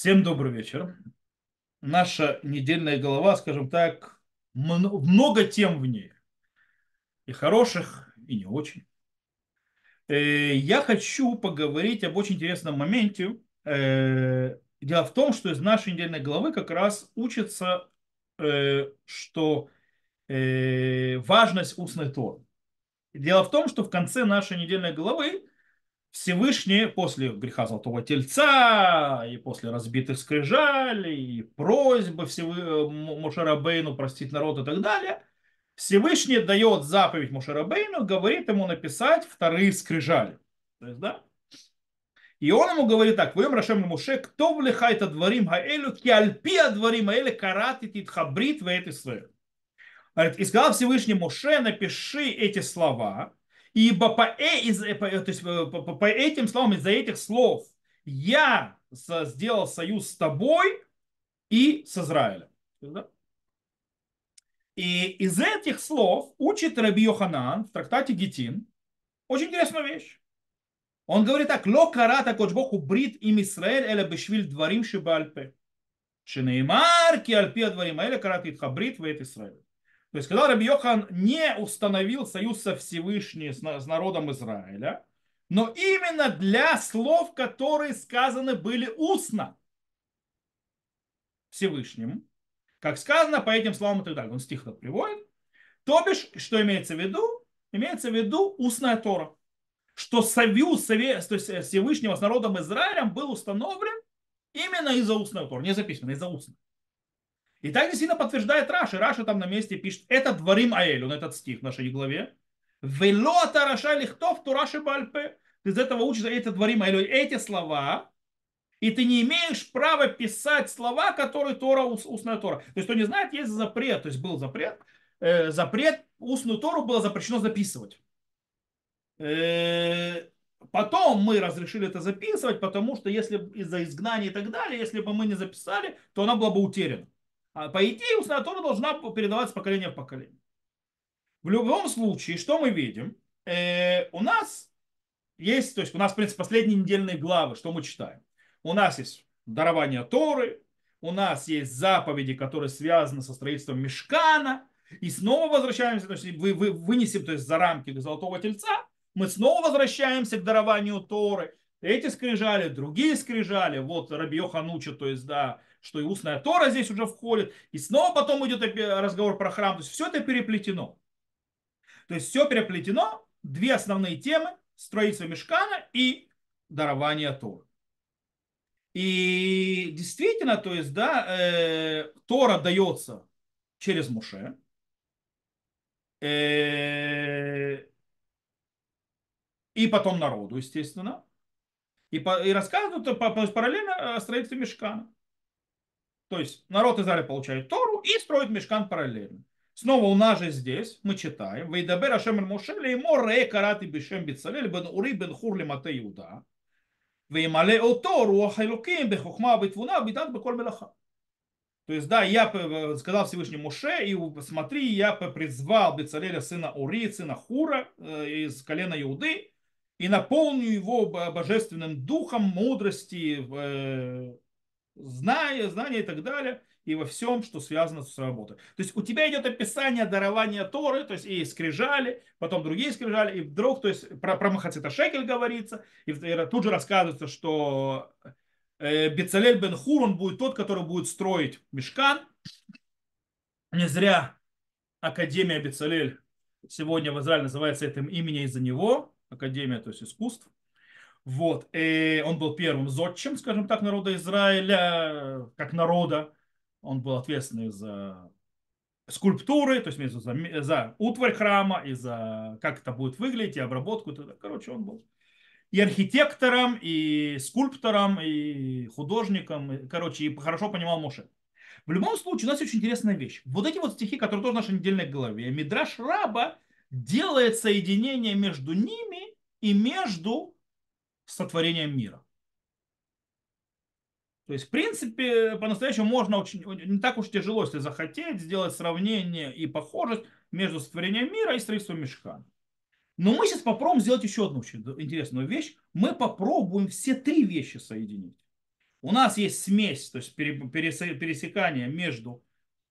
Всем добрый вечер. Наша недельная голова, скажем так, много тем в ней. И хороших, и не очень. Э, я хочу поговорить об очень интересном моменте. Э, дело в том, что из нашей недельной главы как раз учится, э, что важность устной Торы. Дело в том, что в конце нашей недельной главы Всевышний после греха Золотого Тельца, и после разбитых скрижалей, и просьбы Всевы... Мушарабейну простить народ и так далее, Всевышний дает заповедь Мушарабейну, говорит ему написать вторые скрижали. То есть, да? И он ему говорит так, «Воем Рашем Муше, кто влихает адварим хаэлю, ки альпи адварим хаэлю каратит итхабрит в этой И сказал Всевышний Муше, напиши эти слова, Ибо по, э, из, э, по, то есть, по, по, по этим словам, из-за этих слов я сделал союз с тобой и с Израилем. И из этих слов учит Раби Йоханан в трактате Гитин очень интересную вещь. Он говорит так, ло карата кочбоху брит им Исраэль эля бешвиль дворим шибальпе. Шинеймар ки альпи дворим эля карат итхабрит в Израиль. То есть, когда Раби Йохан не установил союз со Всевышним, с народом Израиля, но именно для слов, которые сказаны были устно Всевышним, как сказано по этим словам и так далее. Он стих тут приводит. То бишь, что имеется в виду? Имеется в виду устная Тора. Что союз то есть Всевышнего с народом Израилем был установлен именно из-за устной Торы. Не записано, из-за устной. И так действительно подтверждает Раши. Раши там на месте пишет, это дворим Аэль, он этот стих в нашей главе. Вело тараша лихтов тураши бальпе. Ты из этого учишься, это дворим Аэль, эти слова, и ты не имеешь права писать слова, которые Тора, устная Тора. То есть, кто не знает, есть запрет, то есть был запрет, э, запрет, устную Тору было запрещено записывать. Э, потом мы разрешили это записывать, потому что если из-за изгнания и так далее, если бы мы не записали, то она была бы утеряна. А по идее, устная Тора должна передаваться поколение в поколение. В любом случае, что мы видим? Э, у нас есть, то есть у нас, в принципе, последние недельные главы, что мы читаем. У нас есть дарование Торы, у нас есть заповеди, которые связаны со строительством мешкана, и снова возвращаемся, то есть вы, вы, вынесем то есть, за рамки Золотого Тельца, мы снова возвращаемся к дарованию Торы. Эти скрижали, другие скрижали, вот Раби Йохан учит, то есть, да, что и устная Тора здесь уже входит, и снова потом идет разговор про храм. То есть все это переплетено. То есть все переплетено, две основные темы, строительство мешкана и дарование Торы. И действительно, то есть, да, э, Тора дается через Муше. Э, и потом народу, естественно. И, по, и рассказывают параллельно о строительстве мешкана. То есть народ Израиля получает Тору и строит мешкан параллельно. Снова у нас же здесь мы читаем. Вейдабер Ашем Мушеле и море карати бешем бицалель бен ури бен хур лимате Иуда. Веймале о Тору ахайлуким бехухма битвуна битат беколь мелаха. То есть, да, я сказал Всевышнему Муше, и смотри, я призвал Бецалеля сына Ури, сына Хура э, из колена Иуды, и наполню его божественным духом мудрости, э, знания, знания и так далее, и во всем, что связано с работой. То есть у тебя идет описание дарования Торы, то есть и скрижали, потом другие скрижали, и вдруг, то есть про, про Махацита Шекель говорится, и тут же рассказывается, что э, Бецалель бен Хур, он будет тот, который будет строить мешкан. Не зря Академия Бецалель сегодня в Израиле называется этим именем из-за него, Академия, то есть искусств. Вот. И он был первым зодчим, скажем так, народа Израиля, как народа. Он был ответственный за скульптуры, то есть за, за утварь храма, и за как это будет выглядеть, и обработку. Короче, он был и архитектором, и скульптором, и художником. И, короче, и хорошо понимал Моше. В любом случае, у нас очень интересная вещь. Вот эти вот стихи, которые тоже в нашей недельной голове, Мидраш Раба делает соединение между ними и между сотворением мира. То есть, в принципе, по-настоящему можно очень, не так уж тяжело, если захотеть, сделать сравнение и похожесть между сотворением мира и строительством мешка. Но мы сейчас попробуем сделать еще одну очень интересную вещь. Мы попробуем все три вещи соединить. У нас есть смесь, то есть пересекание между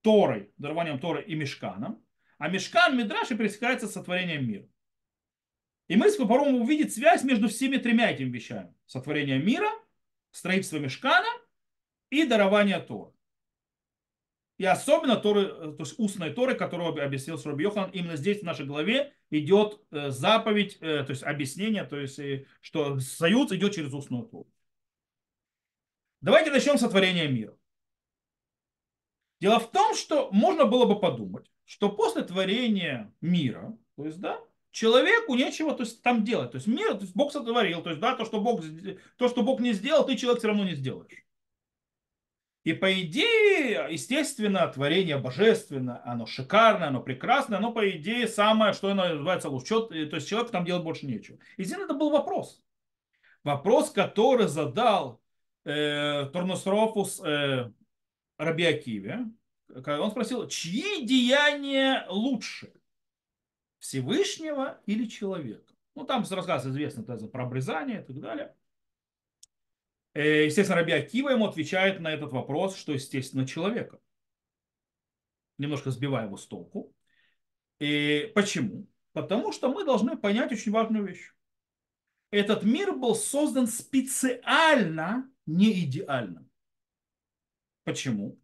Торой, дарованием Торы и Мешканом, а Мешкан Мидраши пересекается с сотворением мира. И мы попробуем увидеть связь между всеми тремя этими вещами. Сотворение мира, строительство Мешкана и дарование Торы. И особенно Торы, то есть устной Торы, которую объяснил Шраби Йохан, именно здесь в нашей главе идет э, заповедь, э, то есть объяснение, то есть что союз идет через устную Тору. Давайте начнем с сотворения мира. Дело в том, что можно было бы подумать, что после творения мира, то есть, да, человеку нечего то есть, там делать. То есть мир, то есть Бог сотворил, то есть, да, то, что Бог, то, что Бог не сделал, ты человек все равно не сделаешь. И по идее, естественно, творение божественное, оно шикарное, оно прекрасное, оно по идее самое, что оно называется лучше. То есть человек там делать больше нечего. И здесь это был вопрос. Вопрос, который задал э, Торносрофус э, Раби Акиве. Он спросил, чьи деяния лучше? Всевышнего или человека? Ну, там рассказ известный про обрезание и так далее. Э, естественно, Раби Акива ему отвечает на этот вопрос, что, естественно, человека. Немножко сбивая его с толку. И почему? Потому что мы должны понять очень важную вещь. Этот мир был создан специально не идеальным. Почему?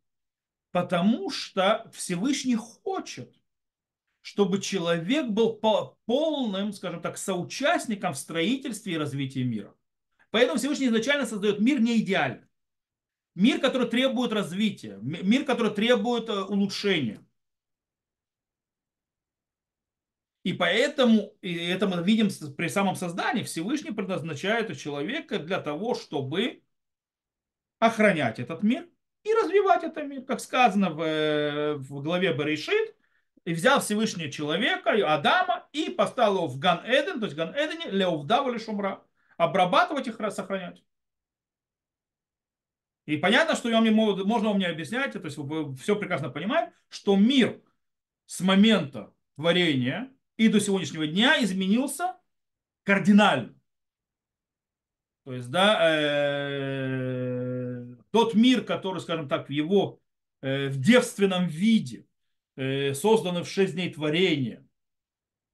Потому что Всевышний хочет, чтобы человек был полным, скажем так, соучастником в строительстве и развитии мира. Поэтому Всевышний изначально создает мир не идеальный. Мир, который требует развития, мир, который требует э, улучшения. И поэтому, и это мы видим при самом создании, Всевышний предназначает человека для того, чтобы охранять этот мир и развивать этот мир. Как сказано в, э, в главе Берешит, и взял Всевышний человека, Адама, и поставил его в Ган-Эден, то есть Ган-Эдене, Леовдаву или Шумра обрабатывать их, сохранять. И понятно, что можно вам не объяснять, то есть вы все прекрасно понимаете, что мир с момента творения и до сегодняшнего дня изменился кардинально. То есть, да, э, тот мир, который, скажем так, в его э, в девственном виде, э, созданный в шесть дней творения,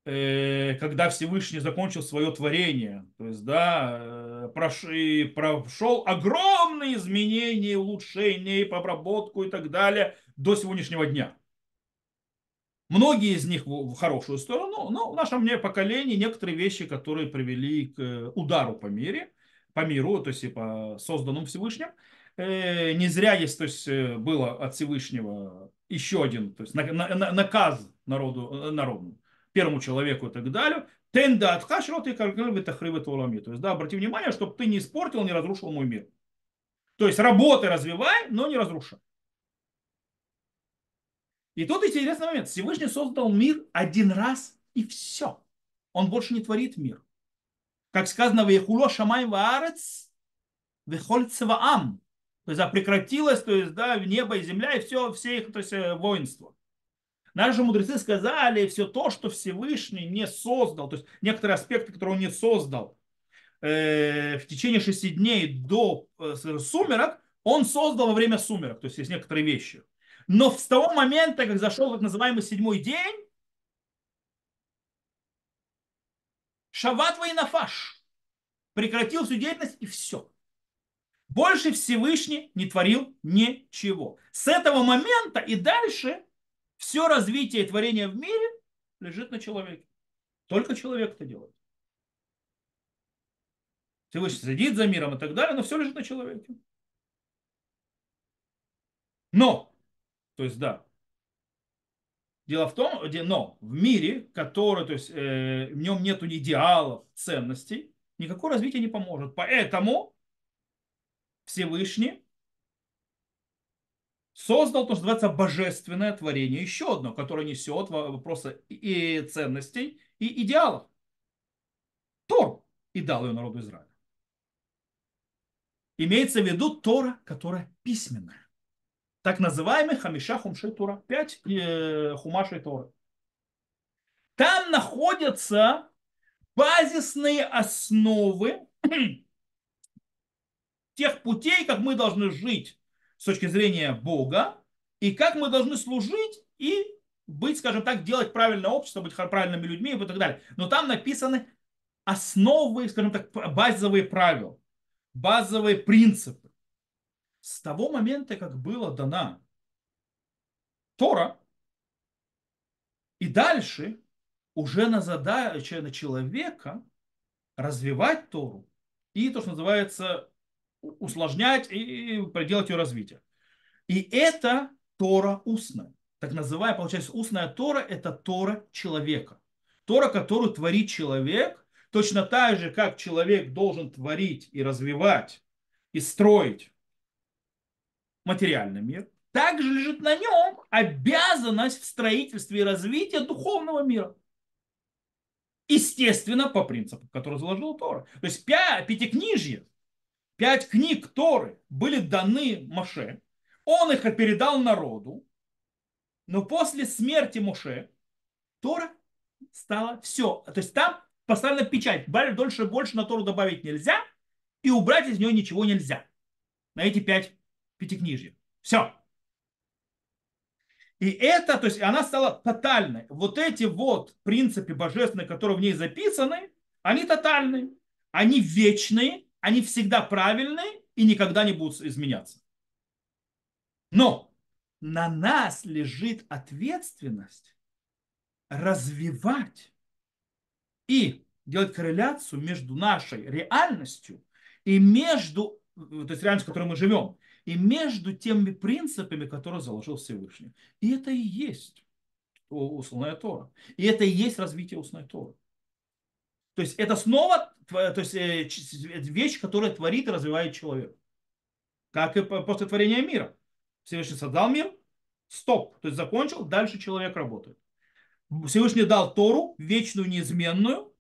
Э, когда Всевышний закончил свое творение, то есть, да, э, прошел огромные изменения, улучшения, обработку и так далее до сегодняшнего дня. Многие из них в хорошую сторону, но в нашем поколении некоторые вещи, которые привели к удару по мире, по миру, то есть и по созданному Всевышним. Не зря есть, то есть было от Всевышнего еще один, то есть наказ народу, народу первому человеку и так далее. Тенда отхашрот и каргылы тахрывы толами. То есть, да, обрати внимание, чтобы ты не испортил, не разрушил мой мир. То есть, работай, развивай, но не разрушай. И тут интересный момент. Всевышний создал мир один раз и все. Он больше не творит мир. Как сказано, «Вехуло шамай ваарец, вехоль цваам». То есть, да, прекратилось, то есть, да, небо и земля, и все, все их то есть, э, воинство. Наши мудрецы сказали, все то, что Всевышний не создал, то есть некоторые аспекты, которые он не создал э, в течение шести дней до э, сумерок, он создал во время сумерок, то есть есть некоторые вещи. Но с того момента, как зашел так называемый седьмой день, Шават Вайнафаш прекратил всю деятельность и все. Больше Всевышний не творил ничего. С этого момента и дальше все развитие и творение в мире лежит на человеке. Только человек это делает. Всевышний следит за миром и так далее, но все лежит на человеке. Но, то есть да, дело в том, но в мире, который, то есть э, в нем нет идеалов, ценностей, никакое развитие не поможет. Поэтому Всевышний создал то, что называется божественное творение, еще одно, которое несет вопросы и ценностей, и идеалов. Тор и дал ее народу Израиля. Имеется в виду Тора, которая письменная. Так называемый Хамиша Хумшей Тора. Пять э, Хумашей Торы. Там находятся базисные основы тех путей, как мы должны жить с точки зрения Бога, и как мы должны служить и быть, скажем так, делать правильное общество, быть правильными людьми и так далее. Но там написаны основы, скажем так, базовые правила, базовые принципы. С того момента, как была дана Тора, и дальше уже на задача на человека развивать Тору и то, что называется усложнять и делать ее развитие. И это Тора устная. Так называемая, получается, устная Тора – это Тора человека. Тора, которую творит человек, точно так же, как человек должен творить и развивать, и строить материальный мир, также лежит на нем обязанность в строительстве и развитии духовного мира. Естественно, по принципу, который заложил Тора. То есть пятикнижье, пять книг Торы были даны Моше, он их передал народу, но после смерти Моше Тора стала все. То есть там поставлена печать. Дольше больше на Тору добавить нельзя, и убрать из нее ничего нельзя. На эти пять пятикнижья. Все. И это, то есть она стала тотальной. Вот эти вот принципы божественные, которые в ней записаны, они тотальные, они вечные, они всегда правильные и никогда не будут изменяться. Но на нас лежит ответственность развивать и делать корреляцию между нашей реальностью и между, то есть реальностью, в которой мы живем, и между теми принципами, которые заложил Всевышний. И это и есть устная Тора. И это и есть развитие устной Торы. То есть это снова то есть, э, вещь, которая творит и развивает человек. Как и после творения мира. Всевышний создал мир, стоп, то есть закончил, дальше человек работает. Всевышний дал Тору, вечную, неизменную,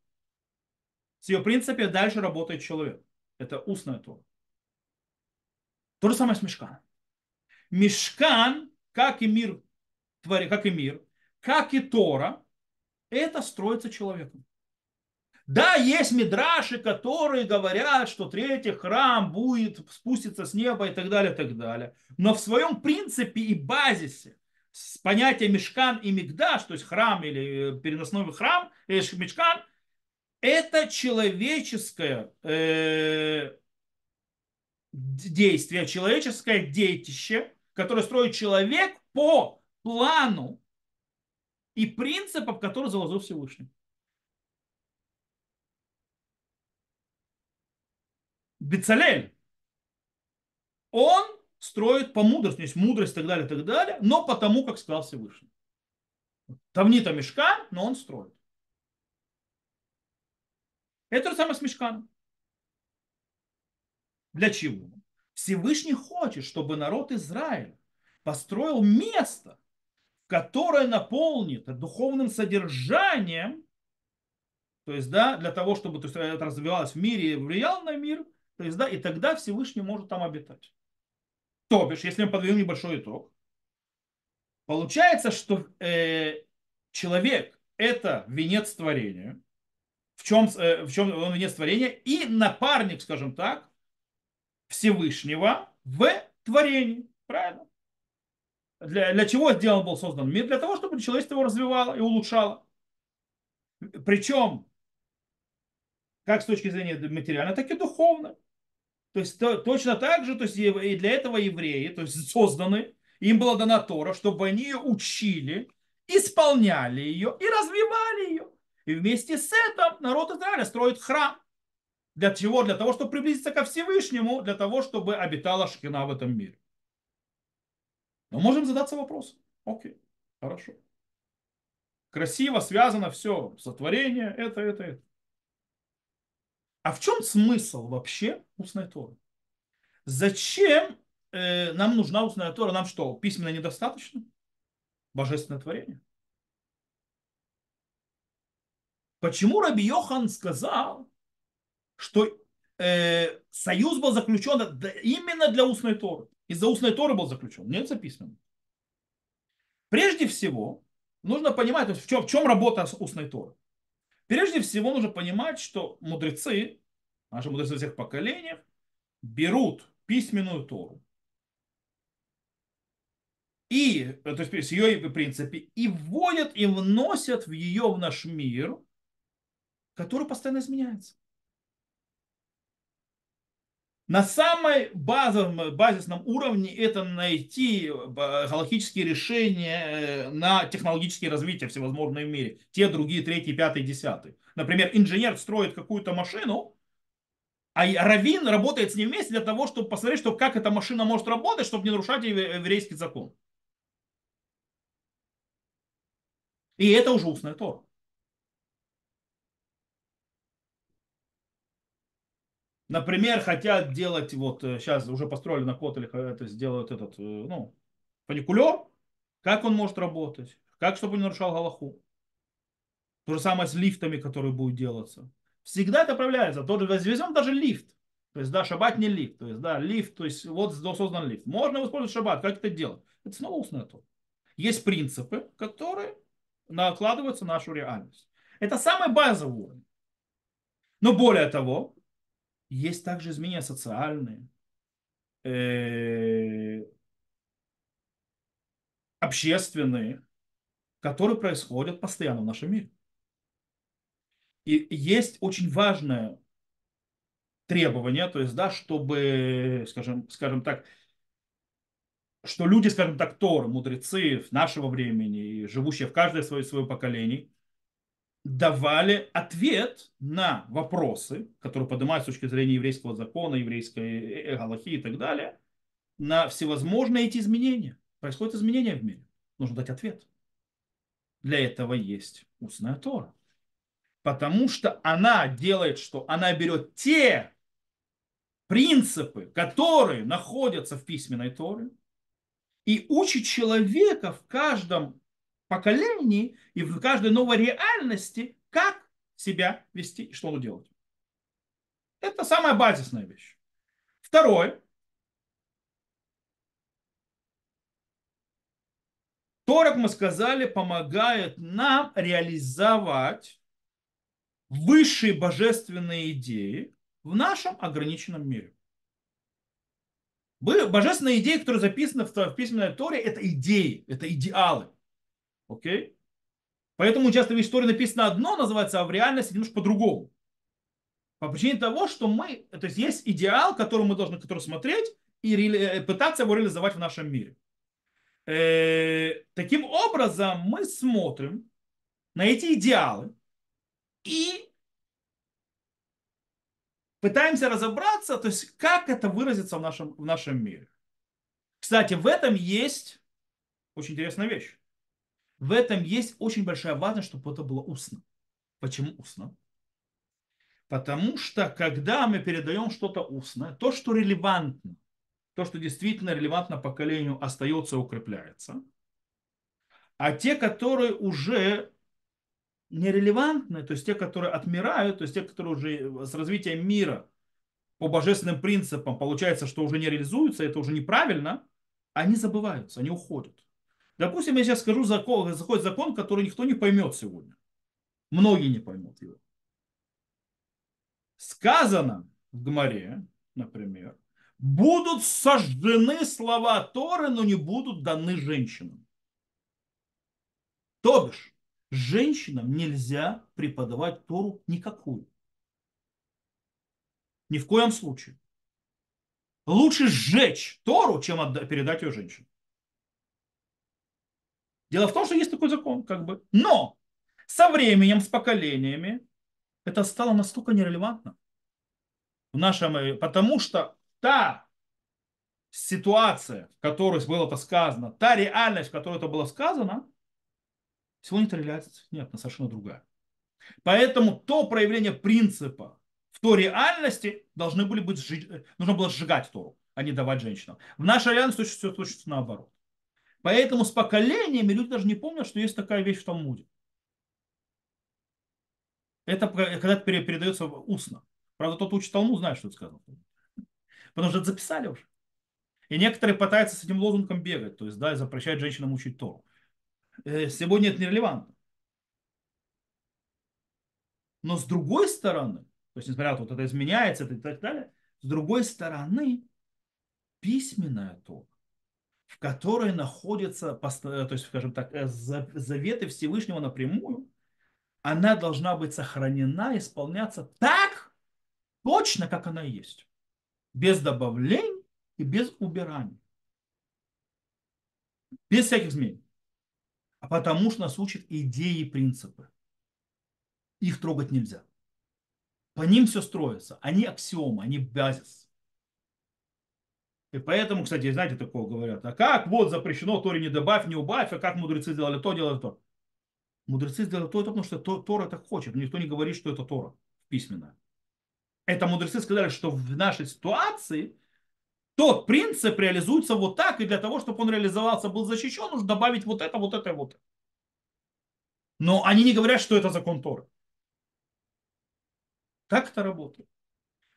с ее принципе дальше работает человек. Это устная Тора. То же самое с Мешканом. Мешкан, как и мир, как и мир, как и Тора, это строится человеком. Да, есть мидраши, которые говорят, что третий храм будет спуститься с неба и так далее, и так далее. Но в своем принципе и базисе с понятием мешкан и мигдаш, то есть храм или переносной храм, или мешкан, это человеческое э, действие, человеческое детище, которое строит человек по плану и принципам, которые заложил Всевышний. Бецалель, он строит по мудрости, есть мудрость и так далее, и так далее, но потому, как сказал Всевышний. Тавнита мешка, но он строит. Это то же самое с мешканом. Для чего? Всевышний хочет, чтобы народ Израиля построил место, которое наполнит духовным содержанием, то есть, да, для того, чтобы то есть, это развивалось в мире и влияло на мир, то есть, да, и тогда Всевышний может там обитать. То бишь, если мы подведем небольшой итог, получается, что э, человек – это венец творения, в чем, э, в чем он венец творения, и напарник, скажем так, Всевышнего в творении. Правильно? Для, для чего сделан был создан мир? Для того, чтобы человечество его развивало и улучшало. Причем, как с точки зрения материальной, так и духовно. То есть то, точно так же, то есть и для этого евреи, то есть созданы, им была дана Тора, чтобы они ее учили, исполняли ее и развивали ее. И вместе с этим народ Израиля строит храм. Для чего? Для того, чтобы приблизиться ко Всевышнему, для того, чтобы обитала Шхина в этом мире. Но можем задаться вопросом. Окей, хорошо. Красиво связано все, сотворение, это, это, это. А в чем смысл вообще устной Торы? Зачем э, нам нужна устная Тора? Нам что, письменно недостаточно? Божественное творение? Почему Раби Йохан сказал, что э, союз был заключен именно для устной Торы. Из-за устной Торы был заключен, нет записано. Прежде всего, нужно понимать, в чем, в чем работа устной Торы. Прежде всего, нужно понимать, что мудрецы, наши мудрецы всех поколениях, берут письменную Тору и, то есть с ее в принципе, и вводят и вносят в ее в наш мир, который постоянно изменяется. На самой базовом, базисном уровне это найти э, галактические решения э, на технологические развития всевозможные в мире. Те, другие, третий, пятый, десятый. Например, инженер строит какую-то машину, а Равин работает с ним вместе для того, чтобы посмотреть, что, как эта машина может работать, чтобы не нарушать еврейский закон. И это уже устная Тора. Например, хотят делать, вот сейчас э, уже построили на Котеле, это сделают этот, э, ну, фуникулер, как он может работать, как, чтобы не нарушал Галаху. То же самое с лифтами, которые будут делаться. Всегда это отправляется. Тот же, возьмем даже лифт. То есть, да, шаббат не лифт. То есть, да, лифт, то есть, вот создан лифт. Можно использовать шаббат. Как это делать? Это снова устное то. Есть принципы, которые накладываются на нашу реальность. Это самый базовый уровень. Но более того, есть также изменения социальные, э, общественные, которые происходят постоянно в нашем мире. И есть очень важное требование, то есть, да, чтобы, скажем, скажем так, что люди, скажем так, Тор, мудрецы нашего времени, живущие в каждое свое, свое поколение, давали ответ на вопросы, которые поднимаются с точки зрения еврейского закона, еврейской галахи и так далее, на всевозможные эти изменения. Происходят изменения в мире. Нужно дать ответ. Для этого есть устная Тора. Потому что она делает, что она берет те принципы, которые находятся в письменной Торе, и учит человека в каждом поколении и в каждой новой реальности, как себя вести и что делать. Это самая базисная вещь. Второе. Торок, мы сказали, помогает нам реализовать высшие божественные идеи в нашем ограниченном мире. Божественные идеи, которые записаны в письменной Торе, это идеи, это идеалы. Окей? Поэтому часто в истории написано одно, называется, а в реальности немножко по-другому. По причине того, что мы, то есть есть идеал, который мы должны который смотреть и ре, пытаться его реализовать в нашем мире. Э, таким образом, мы смотрим на эти идеалы и пытаемся разобраться, то есть как это выразится в нашем, в нашем мире. Кстати, в этом есть очень интересная вещь в этом есть очень большая важность, чтобы это было устно. Почему устно? Потому что когда мы передаем что-то устно, то, что релевантно, то, что действительно релевантно поколению, остается и укрепляется. А те, которые уже нерелевантны, то есть те, которые отмирают, то есть те, которые уже с развитием мира по божественным принципам получается, что уже не реализуются, это уже неправильно, они забываются, они уходят. Допустим, я сейчас скажу закон, заходит закон, который никто не поймет сегодня. Многие не поймут его. Сказано в Гмаре, например, будут сожжены слова Торы, но не будут даны женщинам. То бишь, женщинам нельзя преподавать Тору никакую. Ни в коем случае. Лучше сжечь Тору, чем передать ее женщинам. Дело в том, что есть такой закон, как бы. Но со временем, с поколениями, это стало настолько нерелевантно в нашем, э, потому что та ситуация, в которой было это сказано, та реальность, в которой это было сказано, сегодня эта реальность нет, она совершенно другая. Поэтому то проявление принципа в той реальности должны были быть, э, нужно было сжигать Тору, а не давать женщинам. В нашей реальности все точно наоборот. Поэтому с поколениями люди даже не помнят, что есть такая вещь в Талмуде. Это когда передается устно. Правда, тот учит Талмуд, знает, что это сказано. Потому что это записали уже. И некоторые пытаются с этим лозунгом бегать, то есть, да, запрещать женщинам учить Тору. Э, сегодня это нерелевантно. Но с другой стороны, то есть, несмотря на то, вот это изменяется и так далее, С другой стороны, письменная Тора, в которой находятся, то есть, скажем так, э, заветы Всевышнего напрямую, она должна быть сохранена, исполняться так, точно, как она есть. Без добавлений и без убираний. Без всяких изменений. А потому что нас учат идеи и принципы. Их трогать нельзя. По ним все строится. Они аксиомы, они базис. И поэтому, кстати, знаете, такого говорят. А как вот запрещено Торе не добавь, не убавь, а как мудрецы сделали то, делали то. Мудрецы сделали то, потому что Тора так хочет. Никто не говорит, что это Тора письменная. Это мудрецы сказали, что в нашей ситуации тот принцип реализуется вот так, и для того, чтобы он реализовался, был защищен, нужно добавить вот это, вот это и вот это. Но они не говорят, что это закон Торы. Так это работает.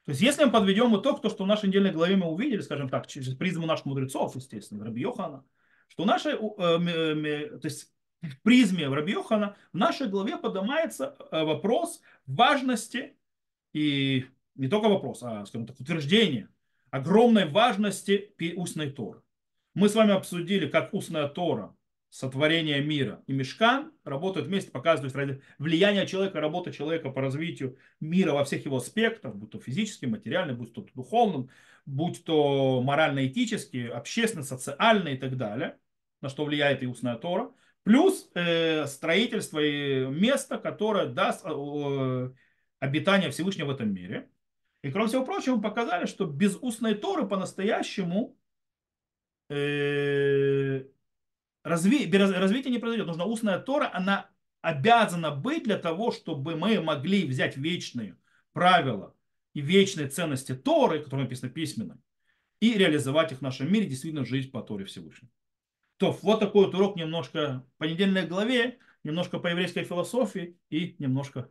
То есть, если мы подведем итог, то, что в нашей недельной главе мы увидели, скажем так, через призму наших мудрецов, естественно, Раби Йохана, что наша, э, то есть в призме Раби Йохана в нашей главе поднимается э, вопрос важности и не только вопрос, а, скажем так, утверждение огромной важности устной Торы. Мы с вами обсудили, как устная Тора, сотворение мира и мешкан работают вместе, показывают влияние человека, работа человека по развитию мира во всех его аспектах, будь то физически, материальный, будь то духовным, будь то морально-этический, общественный, социальный и так далее, на что влияет и устная Тора. Плюс э, строительство и место, которое даст э, обитание Всевышнего в этом мире. И кроме всего прочего, мы показали, что без устной Торы по-настоящему э, разви, развитие не произойдет. Нужна устная Тора, она обязана быть для того, чтобы мы могли взять вечные правила и вечные ценности Торы, которые написаны письменно, и реализовать их в нашем мире, действительно жить по Торе Всевышнего. То вот такой вот урок немножко по недельной главе, немножко по еврейской философии и немножко,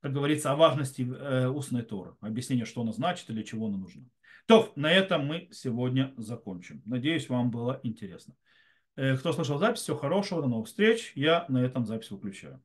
как говорится, о важности э, устной Торы. Объяснение, что она значит или чего она нужна. То, на этом мы сегодня закончим. Надеюсь, вам было интересно. Э, кто слышал запись, всего хорошего, до новых встреч. Я на этом запись выключаю.